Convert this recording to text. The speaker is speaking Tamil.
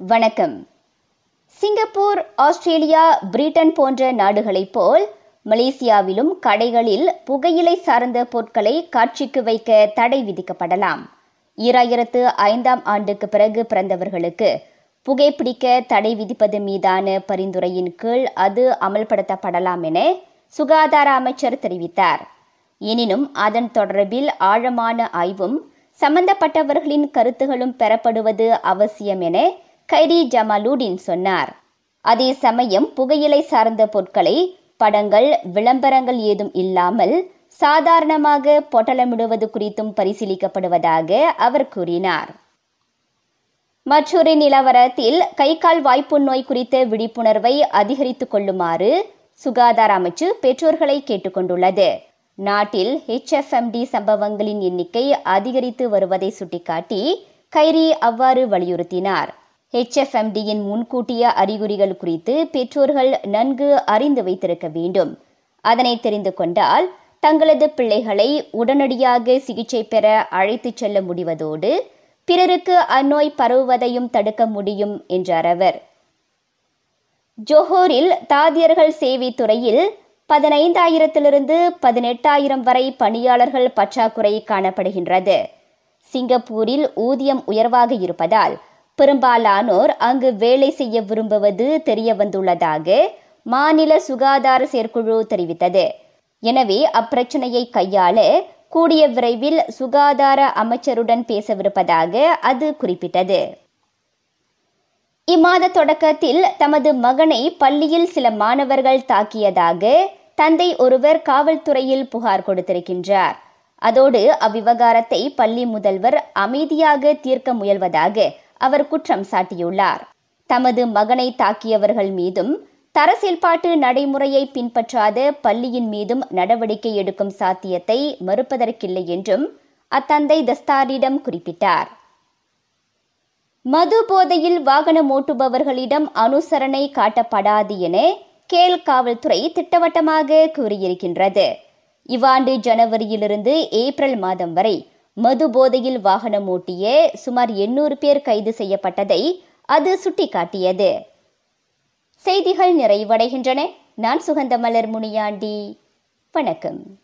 வணக்கம். சிங்கப்பூர் ஆஸ்திரேலியா பிரிட்டன் போன்ற நாடுகளைப் போல் மலேசியாவிலும் கடைகளில் புகையிலை சார்ந்த பொருட்களை காட்சிக்கு வைக்க தடை விதிக்கப்படலாம். ஈராயிரத்து ஐந்தாம் ஆண்டுக்கு பிறகு பிறந்தவர்களுக்கு புகைப்பிடிக்க தடை விதிப்பது மீதான பரிந்துரையின் கீழ் அது அமல்படுத்தப்படலாம் என சுகாதார அமைச்சர் தெரிவித்தார். எனினும் அதன் தொடர்பில் ஆழமான ஆய்வும் சம்பந்தப்பட்டவர்களின் கருத்துகளும் பெறப்படுவது அவசியம் என கைரி ஜமாலுடின் சொன்னார். அதே சமயம் புகையிலை சார்ந்த பொருட்களை படங்கள் விளம்பரங்கள் ஏதும் இல்லாமல் சாதாரணமாக பொட்டலமிடுவது குறித்தும் பரிசீலிக்கப்படுவதாக அவர் கூறினார். மற்றொரு நிலவரத்தில் கை கால் வாய்ப்பு நோய் குறித்த விழிப்புணர்வை அதிகரித்துக் கொள்ளுமாறு சுகாதார அமைச்சு பெற்றோர்களை கேட்டுக்கொண்டுள்ளது நாட்டில் ஹெச்எஃப்எம்டி சம்பவங்களின் எண்ணிக்கை அதிகரித்து வருவதை சுட்டிக்காட்டி கைரி அவ்வாறு வலியுறுத்தினார். ஹெச்எஃப்எம்டியின் முன்கூட்டிய அறிகுறிகள் குறித்து பெற்றோர்கள் நன்கு அறிந்து வைத்திருக்க வேண்டும். அதனை தெரிந்து கொண்டால் தங்களது பிள்ளைகளை உடனடியாக சிகிச்சை பெற அழைத்துச் செல்ல முடிவதோடு பிறருக்கு அந்நோய் பரவுவதையும் தடுக்க முடியும் என்றார் அவர். ஜோஹோரில் தாதியர்கள் சேவை துறையில் பதினைந்தாயிரத்திலிருந்து பதினெட்டாயிரம் வரை பணியாளர்கள் பற்றாக்குறை காணப்படுகின்றது. சிங்கப்பூரில் ஊதியம் உயர்வாக இருப்பதால் பெரும்பாலானோர் அங்கு வேலை செய்ய விரும்புவது தெரிய வந்துள்ளதாக மாநில சுகாதார செயற்குழு தெரிவித்தது. எனவே அப்பிரச்சனையை கையாள கூடிய விரைவில் சுகாதார அமைச்சருடன் பேசவிருப்பதாக அது குறிப்பிட்டது. இம்மாத தொடக்கத்தில் தமது மகனை பள்ளியில் சில மாணவர்கள் தாக்கியதாக தந்தை ஒருவர் காவல்துறையில் புகார் கொடுத்திருக்கின்றார். அதோடு அவ்விவகாரத்தை பள்ளி முதல்வர் அமைதியாக தீர்க்க முயல்வதாக அவர் குற்றம் சாட்டியுள்ளார். தமது மகனை தாக்கியவர்கள் மீதும் தர செயல்பாட்டு நடைமுறையை பின்பற்றாத பள்ளியின் மீதும் நடவடிக்கை எடுக்கும் சாத்தியத்தை மறுப்பதற்கில்லை என்றும் அத்தந்தை தஸ்தாரிடம் குறிப்பிட்டார். மது போதையில் வாகனம் ஓட்டுபவர்களிடம் அனுசரணை காட்டப்படாது என கேல் காவல்துறை திட்டவட்டமாக கூறியிருக்கின்றது. இவ்வாண்டு ஜனவரியிலிருந்து ஏப்ரல் மாதம் வரை மது போதையில் வாகனம் ஓட்டிய சுமார் எண்ணூறு பேர் கைது செய்யப்பட்டதை அது சுட்டிக்காட்டியது. செய்திகள் நிறைவடைகின்றன. நான் சுகந்தமலர் முனியாண்டி. வணக்கம்.